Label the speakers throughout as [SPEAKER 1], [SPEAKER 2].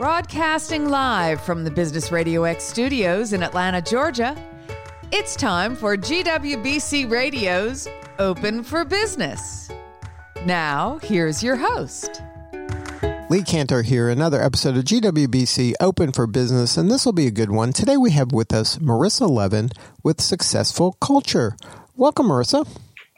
[SPEAKER 1] Broadcasting live from the Business Radio X studios in Atlanta, Georgia, it's time for GWBC Radio's Open for Business. Now, here's your host.
[SPEAKER 2] Lee Kantor here, another episode of GWBC Open for Business, and this will be a good one. Today we have with us Marissa Levin with Successful Culture. Welcome, Marissa.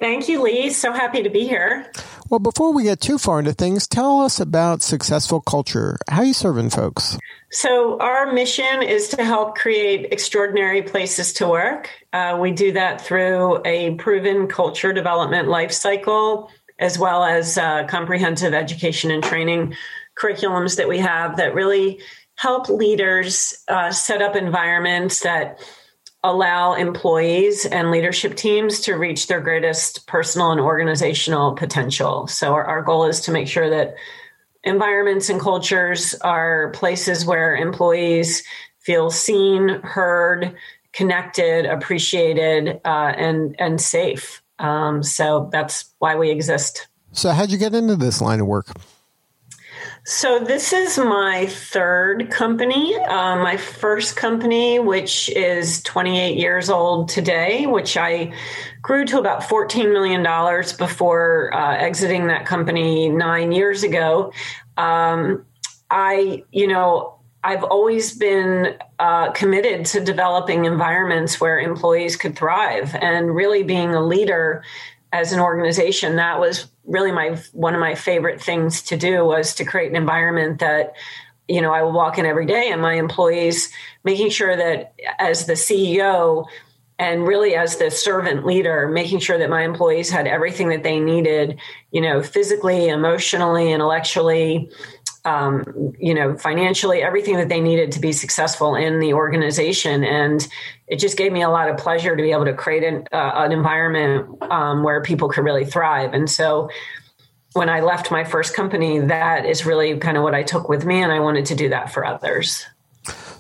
[SPEAKER 3] Thank you, Lee. So happy to be here.
[SPEAKER 2] Well, before we get too far into things, tell us about Successful Culture. How are you serving folks?
[SPEAKER 3] So, our mission is to help create extraordinary places to work. Uh, we do that through a proven culture development life cycle, as well as uh, comprehensive education and training curriculums that we have that really help leaders uh, set up environments that allow employees and leadership teams to reach their greatest personal and organizational potential. So, our, our, goal is to make sure that environments and cultures are places where employees feel seen, heard, connected, appreciated, uh, and and safe. Um, so that's why we exist.
[SPEAKER 2] So, how'd you get into this line of work?
[SPEAKER 3] So this is my third company. Uh, my first company, which is 28 years old today, which I grew to about 14 million dollars before uh, exiting that company nine years ago. Um, I, you know, I've always been uh, committed to developing environments where employees could thrive and really being a leader as an organization, that was really my one of my favorite things to do was to create an environment that you know I would walk in every day and my employees making sure that as the CEO and really as the servant leader making sure that my employees had everything that they needed you know physically emotionally intellectually um, you know, financially, everything that they needed to be successful in the organization. And it just gave me a lot of pleasure to be able to create an, uh, an environment um, where people could really thrive. And so when I left my first company, that is really kind of what I took with me. And I wanted to do that for others.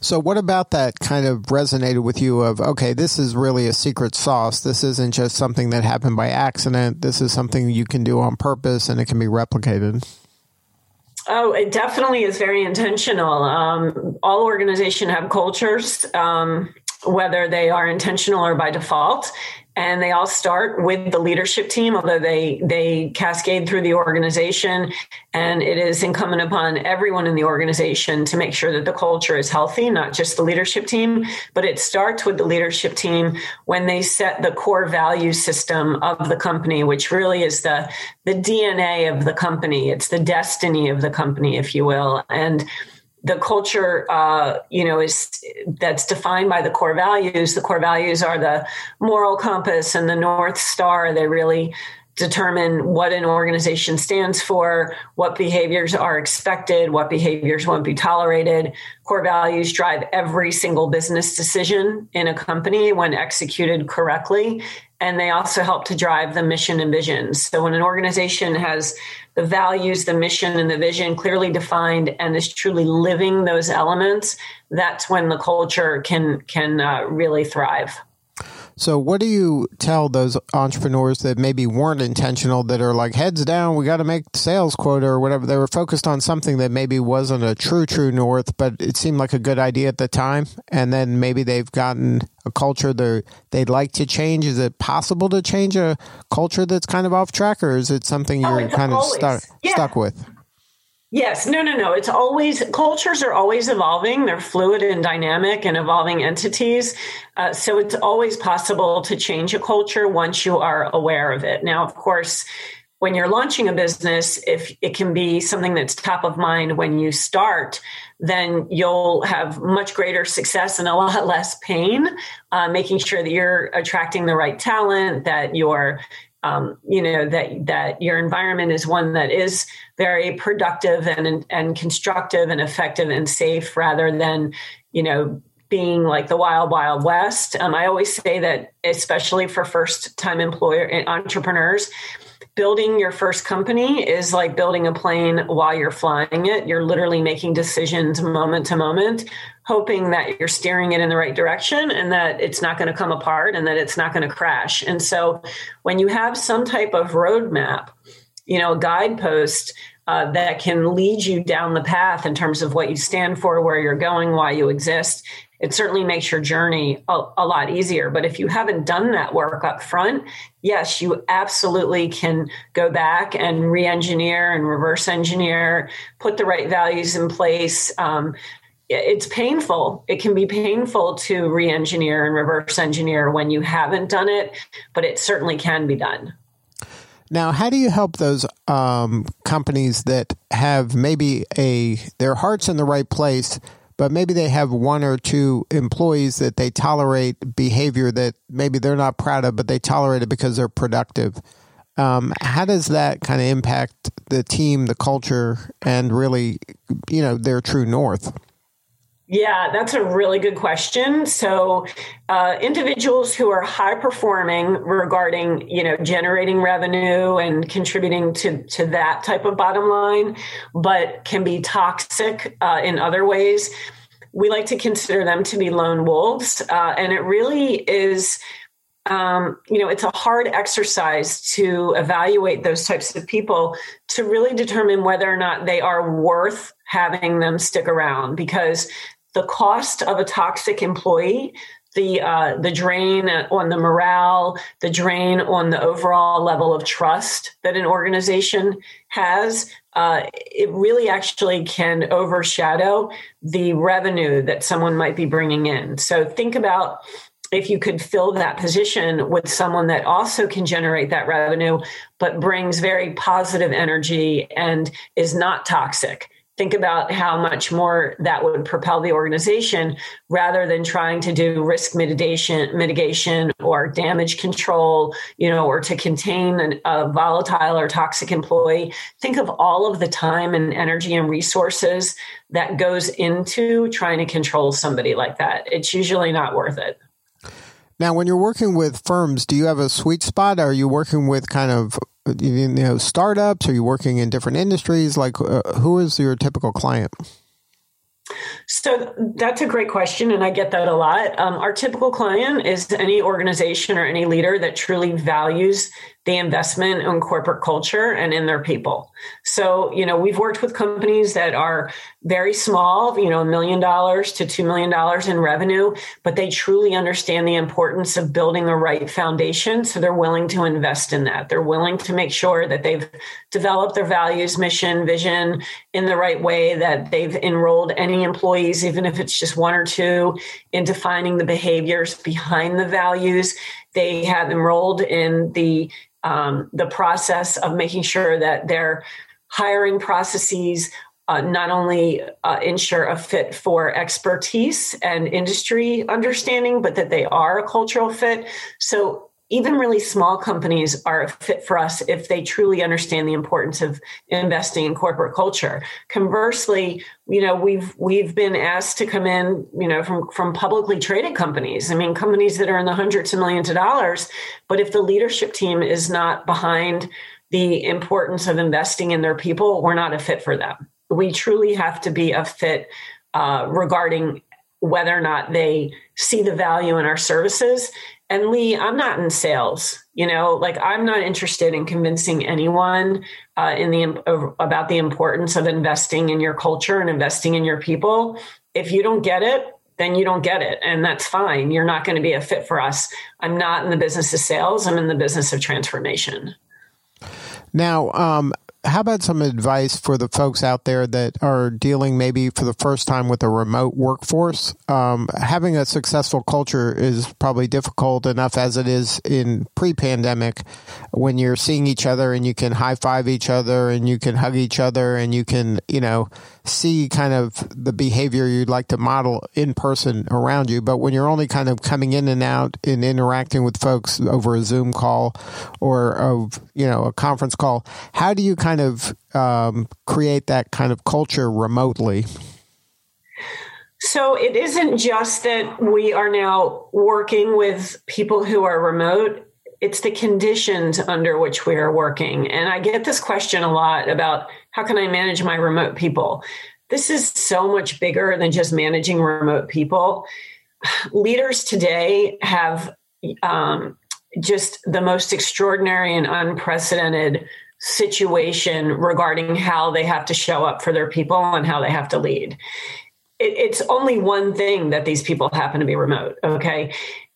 [SPEAKER 2] So, what about that kind of resonated with you? Of okay, this is really a secret sauce. This isn't just something that happened by accident. This is something you can do on purpose, and it can be replicated.
[SPEAKER 3] Oh, it definitely is very intentional. Um, all organizations have cultures, um, whether they are intentional or by default and they all start with the leadership team although they they cascade through the organization. And it is incumbent upon everyone in the organization to make sure that the culture is healthy not just the leadership team but it starts with the leadership team when they set the core value system of the company which really is the the DNA of the company. It's the destiny of the company if you will. And the culture, uh, you know, is that's defined by the core values. The core values are the moral compass and the north star. They really determine what an organization stands for, what behaviors are expected, what behaviors won't be tolerated. Core values drive every single business decision in a company when executed correctly. And they also help to drive the mission and vision. So when an organization has the values, the mission, and the vision clearly defined and is truly living those elements, that's when the culture can can uh, really thrive.
[SPEAKER 2] So, what do you tell those entrepreneurs that maybe weren't intentional that are like heads down, we got to make sales quota or whatever? They were focused on something that maybe wasn't a true, true north, but it seemed like a good idea at the time. And then maybe they've gotten a culture that they'd like to change. Is it possible to change a culture that's kind of off track, or is it something oh, you're oh, kind of stuck yeah. stuck with?
[SPEAKER 3] Yes, no, no, no. It's always cultures are always evolving. They're fluid and dynamic and evolving entities. Uh, so it's always possible to change a culture once you are aware of it. Now, of course, when you're launching a business, if it can be something that's top of mind when you start, then you'll have much greater success and a lot less pain, uh, making sure that you're attracting the right talent, that you're um, you know that that your environment is one that is very productive and and constructive and effective and safe rather than you know being like the wild wild west um, i always say that especially for first time employer entrepreneurs building your first company is like building a plane while you're flying it. You're literally making decisions moment to moment, hoping that you're steering it in the right direction and that it's not going to come apart and that it's not going to crash. And so when you have some type of roadmap, you know, a guidepost, uh, that can lead you down the path in terms of what you stand for, where you're going, why you exist. It certainly makes your journey a, a lot easier. But if you haven't done that work up front, yes, you absolutely can go back and re engineer and reverse engineer, put the right values in place. Um, it's painful. It can be painful to re engineer and reverse engineer when you haven't done it, but it certainly can be done.
[SPEAKER 2] Now, how do you help those um, companies that have maybe a their hearts in the right place, but maybe they have one or two employees that they tolerate behavior that maybe they're not proud of, but they tolerate it because they're productive? Um, how does that kind of impact the team, the culture, and really, you know, their true north?
[SPEAKER 3] Yeah, that's a really good question. So, uh, individuals who are high performing regarding, you know, generating revenue and contributing to to that type of bottom line, but can be toxic uh, in other ways. We like to consider them to be lone wolves, uh, and it really is. Um, you know, it's a hard exercise to evaluate those types of people to really determine whether or not they are worth having them stick around because the cost of a toxic employee the uh, the drain on the morale, the drain on the overall level of trust that an organization has, uh, it really actually can overshadow the revenue that someone might be bringing in. So think about if you could fill that position with someone that also can generate that revenue, but brings very positive energy and is not toxic think about how much more that would propel the organization rather than trying to do risk mitigation mitigation or damage control you know or to contain an, a volatile or toxic employee think of all of the time and energy and resources that goes into trying to control somebody like that it's usually not worth it
[SPEAKER 2] now, when you're working with firms, do you have a sweet spot? Are you working with kind of you know startups? Are you working in different industries? Like, uh, who is your typical client?
[SPEAKER 3] So that's a great question, and I get that a lot. Um, our typical client is any organization or any leader that truly values the investment in corporate culture and in their people. So, you know, we've worked with companies that are very small, you know, a million dollars to $2 million in revenue, but they truly understand the importance of building the right foundation. So they're willing to invest in that. They're willing to make sure that they've developed their values, mission, vision in the right way, that they've enrolled any employees, even if it's just one or two, in defining the behaviors behind the values. They have enrolled in the um, the process of making sure that their hiring processes uh, not only uh, ensure a fit for expertise and industry understanding, but that they are a cultural fit. So even really small companies are a fit for us if they truly understand the importance of investing in corporate culture. Conversely, you know, we've we've been asked to come in, you know, from from publicly traded companies. I mean, companies that are in the hundreds of millions of dollars, but if the leadership team is not behind the importance of investing in their people, we're not a fit for them. We truly have to be a fit uh, regarding whether or not they see the value in our services and Lee, I'm not in sales. You know, like I'm not interested in convincing anyone uh, in the about the importance of investing in your culture and investing in your people. If you don't get it, then you don't get it, and that's fine. You're not going to be a fit for us. I'm not in the business of sales. I'm in the business of transformation.
[SPEAKER 2] Now, um, how about some advice for the folks out there that are dealing maybe for the first time with a remote workforce? Um, having a successful culture is probably difficult enough as it is in pre pandemic when you're seeing each other and you can high five each other and you can hug each other and you can, you know, see kind of the behavior you'd like to model in person around you. But when you're only kind of coming in and out and interacting with folks over a Zoom call or of you know a conference call, how do you kind of um, create that kind of culture remotely?
[SPEAKER 3] So it isn't just that we are now working with people who are remote it's the conditions under which we are working. And I get this question a lot about how can I manage my remote people? This is so much bigger than just managing remote people. Leaders today have um, just the most extraordinary and unprecedented situation regarding how they have to show up for their people and how they have to lead. It, it's only one thing that these people happen to be remote. Okay.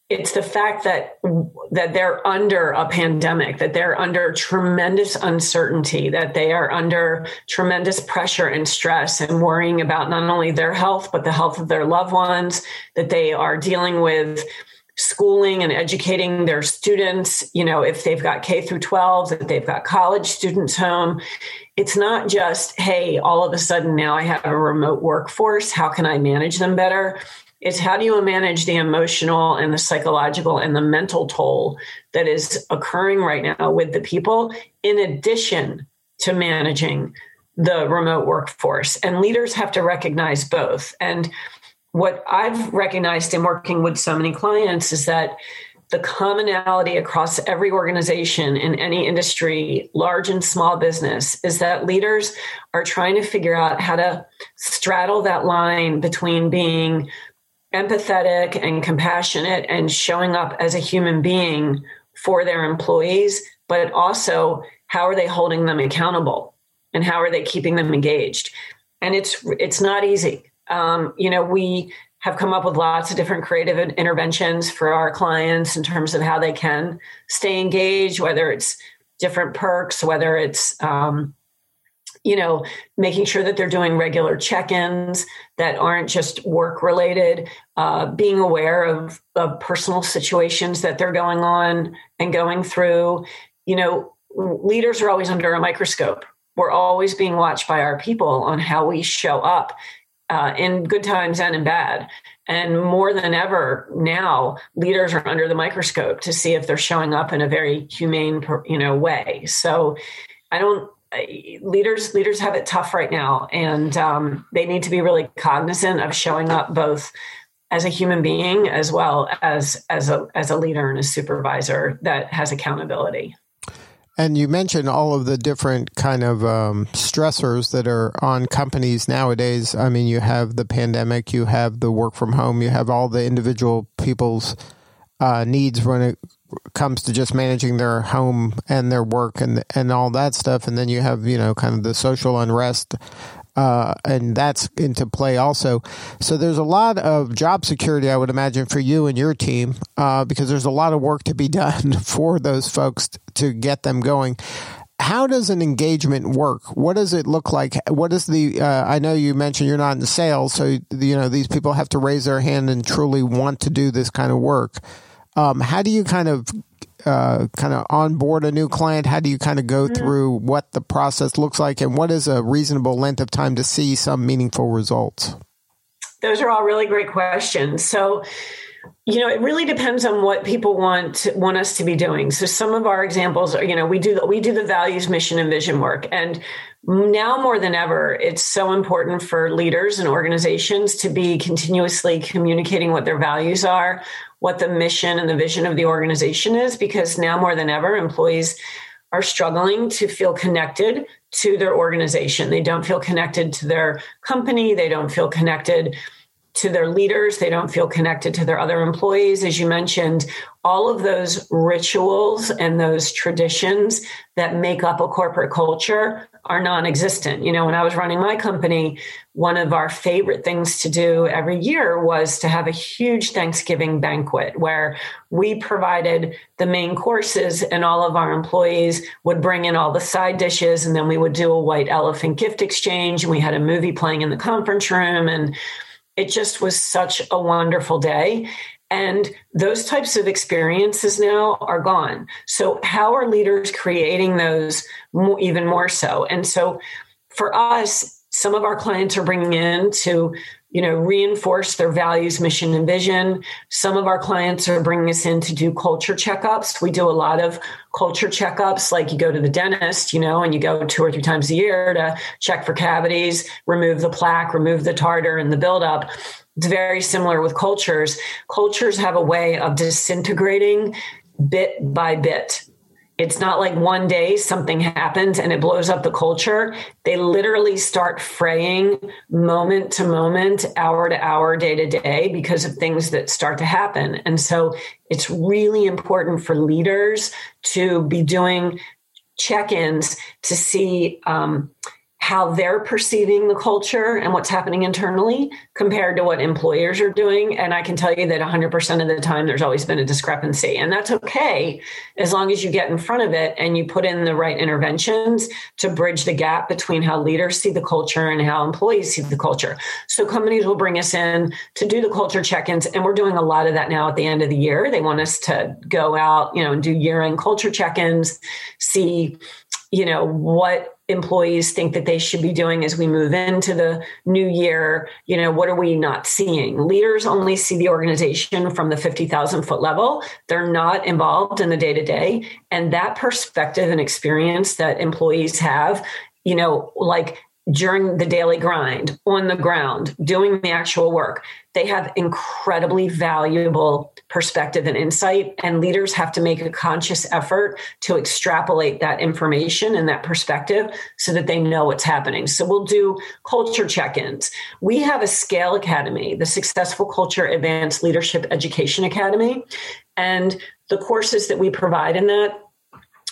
[SPEAKER 3] It's the fact that that they're under a pandemic, that they're under tremendous uncertainty, that they are under tremendous pressure and stress and worrying about not only their health, but the health of their loved ones, that they are dealing with schooling and educating their students, you know, if they've got K through 12, if they've got college students home. It's not just, hey, all of a sudden now I have a remote workforce. How can I manage them better? It's how do you manage the emotional and the psychological and the mental toll that is occurring right now with the people, in addition to managing the remote workforce. And leaders have to recognize both. And what I've recognized in working with so many clients is that the commonality across every organization in any industry, large and small business, is that leaders are trying to figure out how to straddle that line between being empathetic and compassionate and showing up as a human being for their employees, but also how are they holding them accountable and how are they keeping them engaged? And it's it's not easy. Um, you know, we have come up with lots of different creative interventions for our clients in terms of how they can stay engaged, whether it's different perks, whether it's um, you know making sure that they're doing regular check-ins that aren't just work related uh, being aware of, of personal situations that they're going on and going through. You know leaders are always under a microscope. We're always being watched by our people on how we show up uh, in good times and in bad. And more than ever now, leaders are under the microscope to see if they're showing up in a very humane, you know, way. So I don't. Leaders leaders have it tough right now, and um, they need to be really cognizant of showing up both as a human being as well as as a as a leader and a supervisor that has accountability.
[SPEAKER 2] And you mentioned all of the different kind of um, stressors that are on companies nowadays. I mean, you have the pandemic, you have the work from home, you have all the individual people's uh, needs when it comes to just managing their home and their work and and all that stuff. And then you have you know kind of the social unrest uh, and that's into play also. So there's a lot of job security, I would imagine, for you and your team, uh, because there's a lot of work to be done for those folks to get them going. How does an engagement work? What does it look like? What is the? Uh, I know you mentioned you're not in sales, so you know these people have to raise their hand and truly want to do this kind of work. Um, how do you kind of uh, kind of onboard a new client? How do you kind of go mm-hmm. through what the process looks like, and what is a reasonable length of time to see some meaningful results?
[SPEAKER 3] Those are all really great questions. So, you know, it really depends on what people want want us to be doing. So, some of our examples are, you know, we do we do the values, mission, and vision work, and now more than ever, it's so important for leaders and organizations to be continuously communicating what their values are, what the mission and the vision of the organization is because now more than ever employees are struggling to feel connected to their organization. They don't feel connected to their company, they don't feel connected to their leaders, they don't feel connected to their other employees. As you mentioned, all of those rituals and those traditions that make up a corporate culture are non existent. You know, when I was running my company, one of our favorite things to do every year was to have a huge Thanksgiving banquet where we provided the main courses and all of our employees would bring in all the side dishes and then we would do a white elephant gift exchange and we had a movie playing in the conference room and it just was such a wonderful day. And those types of experiences now are gone. So, how are leaders creating those more, even more so? And so, for us, some of our clients are bringing in to you know reinforce their values mission and vision some of our clients are bringing us in to do culture checkups we do a lot of culture checkups like you go to the dentist you know and you go two or three times a year to check for cavities remove the plaque remove the tartar and the buildup it's very similar with cultures cultures have a way of disintegrating bit by bit it's not like one day something happens and it blows up the culture. They literally start fraying moment to moment, hour to hour, day to day because of things that start to happen. And so it's really important for leaders to be doing check ins to see um, how they're perceiving the culture and what's happening internally compared to what employers are doing. And I can tell you that 100% of the time, there's always been a discrepancy. And that's okay as long as you get in front of it and you put in the right interventions to bridge the gap between how leaders see the culture and how employees see the culture. So companies will bring us in to do the culture check ins. And we're doing a lot of that now at the end of the year. They want us to go out, you know, and do year end culture check ins, see, you know, what employees think that they should be doing as we move into the new year you know what are we not seeing? Leaders only see the organization from the 50,000 foot level. They're not involved in the day to day and that perspective and experience that employees have you know like during the daily grind on the ground doing the actual work. They have incredibly valuable perspective and insight and leaders have to make a conscious effort to extrapolate that information and that perspective so that they know what's happening. So we'll do culture check-ins. We have a scale academy the successful culture advanced leadership education academy and the courses that we provide in that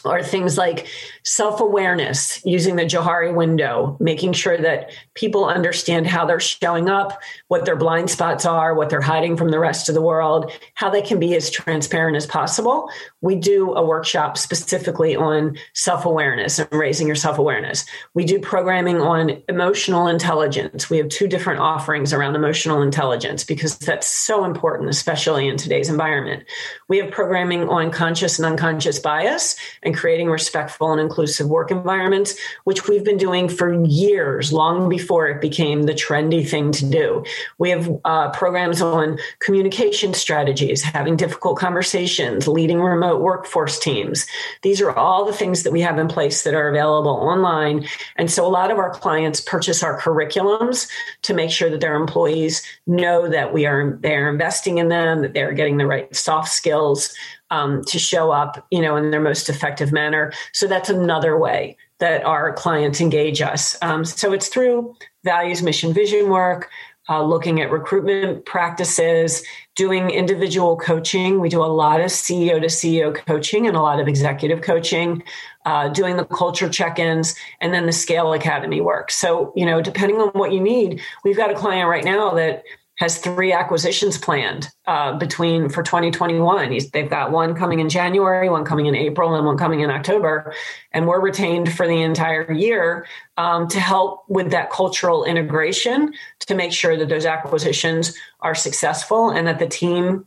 [SPEAKER 3] are things like self awareness using the Johari window, making sure that people understand how they're showing up, what their blind spots are, what they're hiding from the rest of the world, how they can be as transparent as possible. We do a workshop specifically on self awareness and raising your self awareness. We do programming on emotional intelligence. We have two different offerings around emotional intelligence because that's so important, especially in today's environment. We have programming on conscious and unconscious bias and creating respectful and inclusive work environments, which we've been doing for years, long before it became the trendy thing to do. We have uh, programs on communication strategies, having difficult conversations, leading remote workforce teams. These are all the things that we have in place that are available online. And so a lot of our clients purchase our curriculums to make sure that their employees know that we are they're investing in them, that they're getting the right soft skills um, to show up, you know, in their most effective manner. So that's another way that our clients engage us. Um, so it's through values, mission, vision work. Uh, looking at recruitment practices, doing individual coaching. We do a lot of CEO to CEO coaching and a lot of executive coaching, uh, doing the culture check ins, and then the Scale Academy work. So, you know, depending on what you need, we've got a client right now that has three acquisitions planned uh, between for 2021. He's, they've got one coming in January, one coming in April, and one coming in October. And we're retained for the entire year um, to help with that cultural integration to make sure that those acquisitions are successful and that the team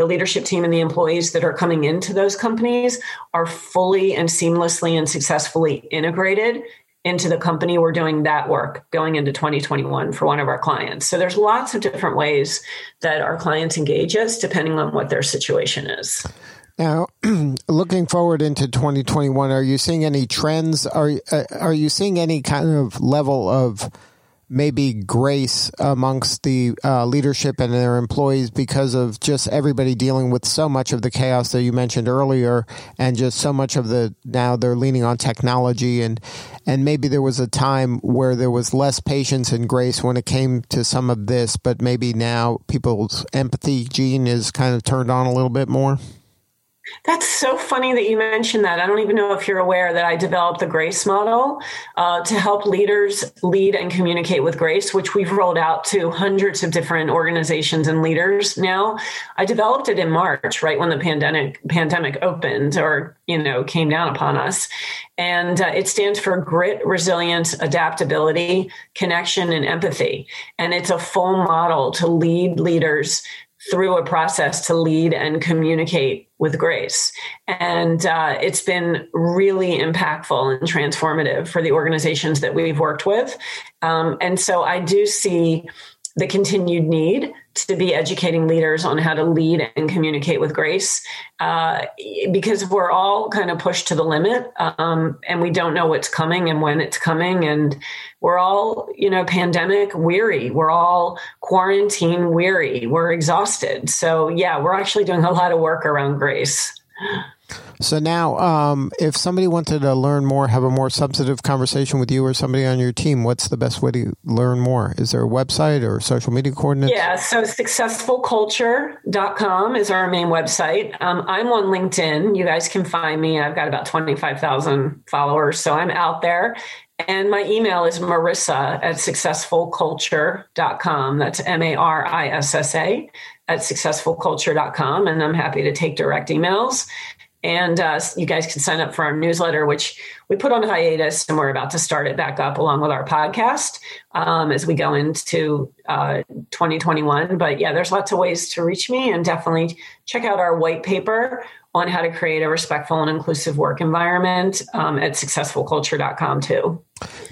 [SPEAKER 3] the leadership team and the employees that are coming into those companies are fully and seamlessly and successfully integrated into the company, we're doing that work going into 2021 for one of our clients. So there's lots of different ways that our clients engage us depending on what their situation is.
[SPEAKER 2] Now, looking forward into 2021, are you seeing any trends? Are uh, are you seeing any kind of level of maybe grace amongst the uh, leadership and their employees because of just everybody dealing with so much of the chaos that you mentioned earlier and just so much of the now they're leaning on technology and and maybe there was a time where there was less patience and grace when it came to some of this but maybe now people's empathy gene is kind of turned on a little bit more
[SPEAKER 3] that's so funny that you mentioned that. I don't even know if you're aware that I developed the GRACE model uh, to help leaders lead and communicate with grace, which we've rolled out to hundreds of different organizations and leaders now. I developed it in March, right when the pandemic pandemic opened or you know came down upon us, and uh, it stands for grit, resilience, adaptability, connection, and empathy. And it's a full model to lead leaders through a process to lead and communicate with grace. And uh, it's been really impactful and transformative for the organizations that we've worked with. Um, and so I do see the continued need to be educating leaders on how to lead and communicate with grace uh, because we're all kind of pushed to the limit um, and we don't know what's coming and when it's coming. And we're all you know pandemic weary. We're all quarantine weary. We're exhausted. So yeah we're actually doing a lot of work around grace
[SPEAKER 2] So now, um, if somebody wanted to learn more, have a more substantive conversation with you or somebody on your team, what's the best way to learn more? Is there a website or social media coordinates?
[SPEAKER 3] Yeah, so successfulculture.com is our main website. Um, I'm on LinkedIn. You guys can find me. I've got about 25,000 followers, so I'm out there. And my email is marissa at successfulculture.com. That's M A R I S S A at successfulculture.com. And I'm happy to take direct emails. And uh, you guys can sign up for our newsletter, which we put on hiatus and we're about to start it back up along with our podcast um, as we go into uh, 2021. But yeah, there's lots of ways to reach me and definitely check out our white paper on how to create a respectful and inclusive work environment um, at successfulculture.com too.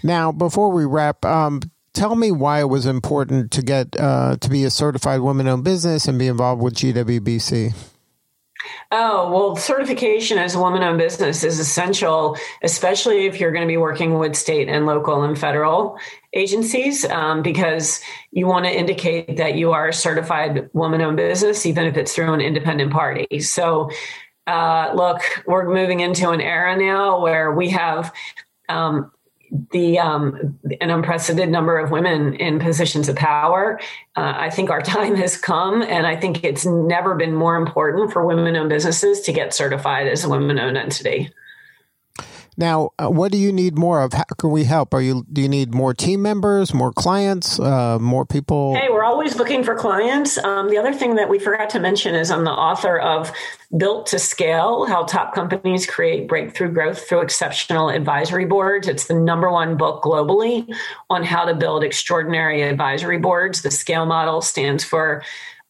[SPEAKER 2] Now, before we wrap, um, tell me why it was important to get uh, to be a certified woman-owned business and be involved with GWBC.
[SPEAKER 3] Oh, well, certification as a woman owned business is essential, especially if you're going to be working with state and local and federal agencies, um, because you want to indicate that you are a certified woman owned business, even if it's through an independent party. So, uh, look, we're moving into an era now where we have um, the um, an unprecedented number of women in positions of power. Uh, I think our time has come, and I think it's never been more important for women-owned businesses to get certified as a women-owned entity.
[SPEAKER 2] Now, uh, what do you need more of? How can we help? Are you do you need more team members, more clients, uh, more people?
[SPEAKER 3] Hey, we're always looking for clients. Um, the other thing that we forgot to mention is I'm the author of Built to Scale: How Top Companies Create Breakthrough Growth Through Exceptional Advisory Boards. It's the number one book globally on how to build extraordinary advisory boards. The scale model stands for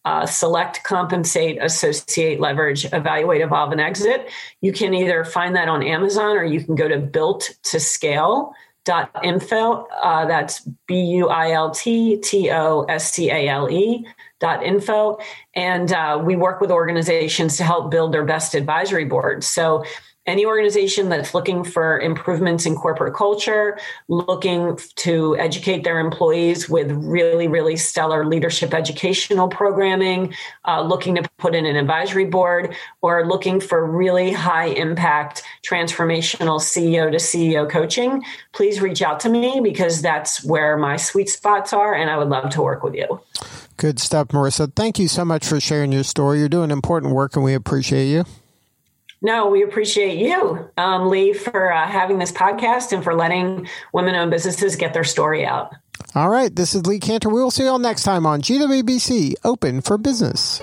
[SPEAKER 3] uh, select, compensate, associate, leverage, evaluate, evolve, and exit. You can either find that on Amazon or you can go to built to scale. Dot info. Uh, that's B U I L T T O S C A L E dot info. And uh, we work with organizations to help build their best advisory boards. So any organization that's looking for improvements in corporate culture, looking to educate their employees with really, really stellar leadership educational programming, uh, looking to put in an advisory board, or looking for really high impact transformational CEO to CEO coaching, please reach out to me because that's where my sweet spots are, and I would love to work with you.
[SPEAKER 2] Good stuff, Marissa. Thank you so much for sharing your story. You're doing important work, and we appreciate you.
[SPEAKER 3] No, we appreciate you, um, Lee, for uh, having this podcast and for letting women owned businesses get their story out.
[SPEAKER 2] All right. This is Lee Kantor. We will see you all next time on GWBC Open for Business.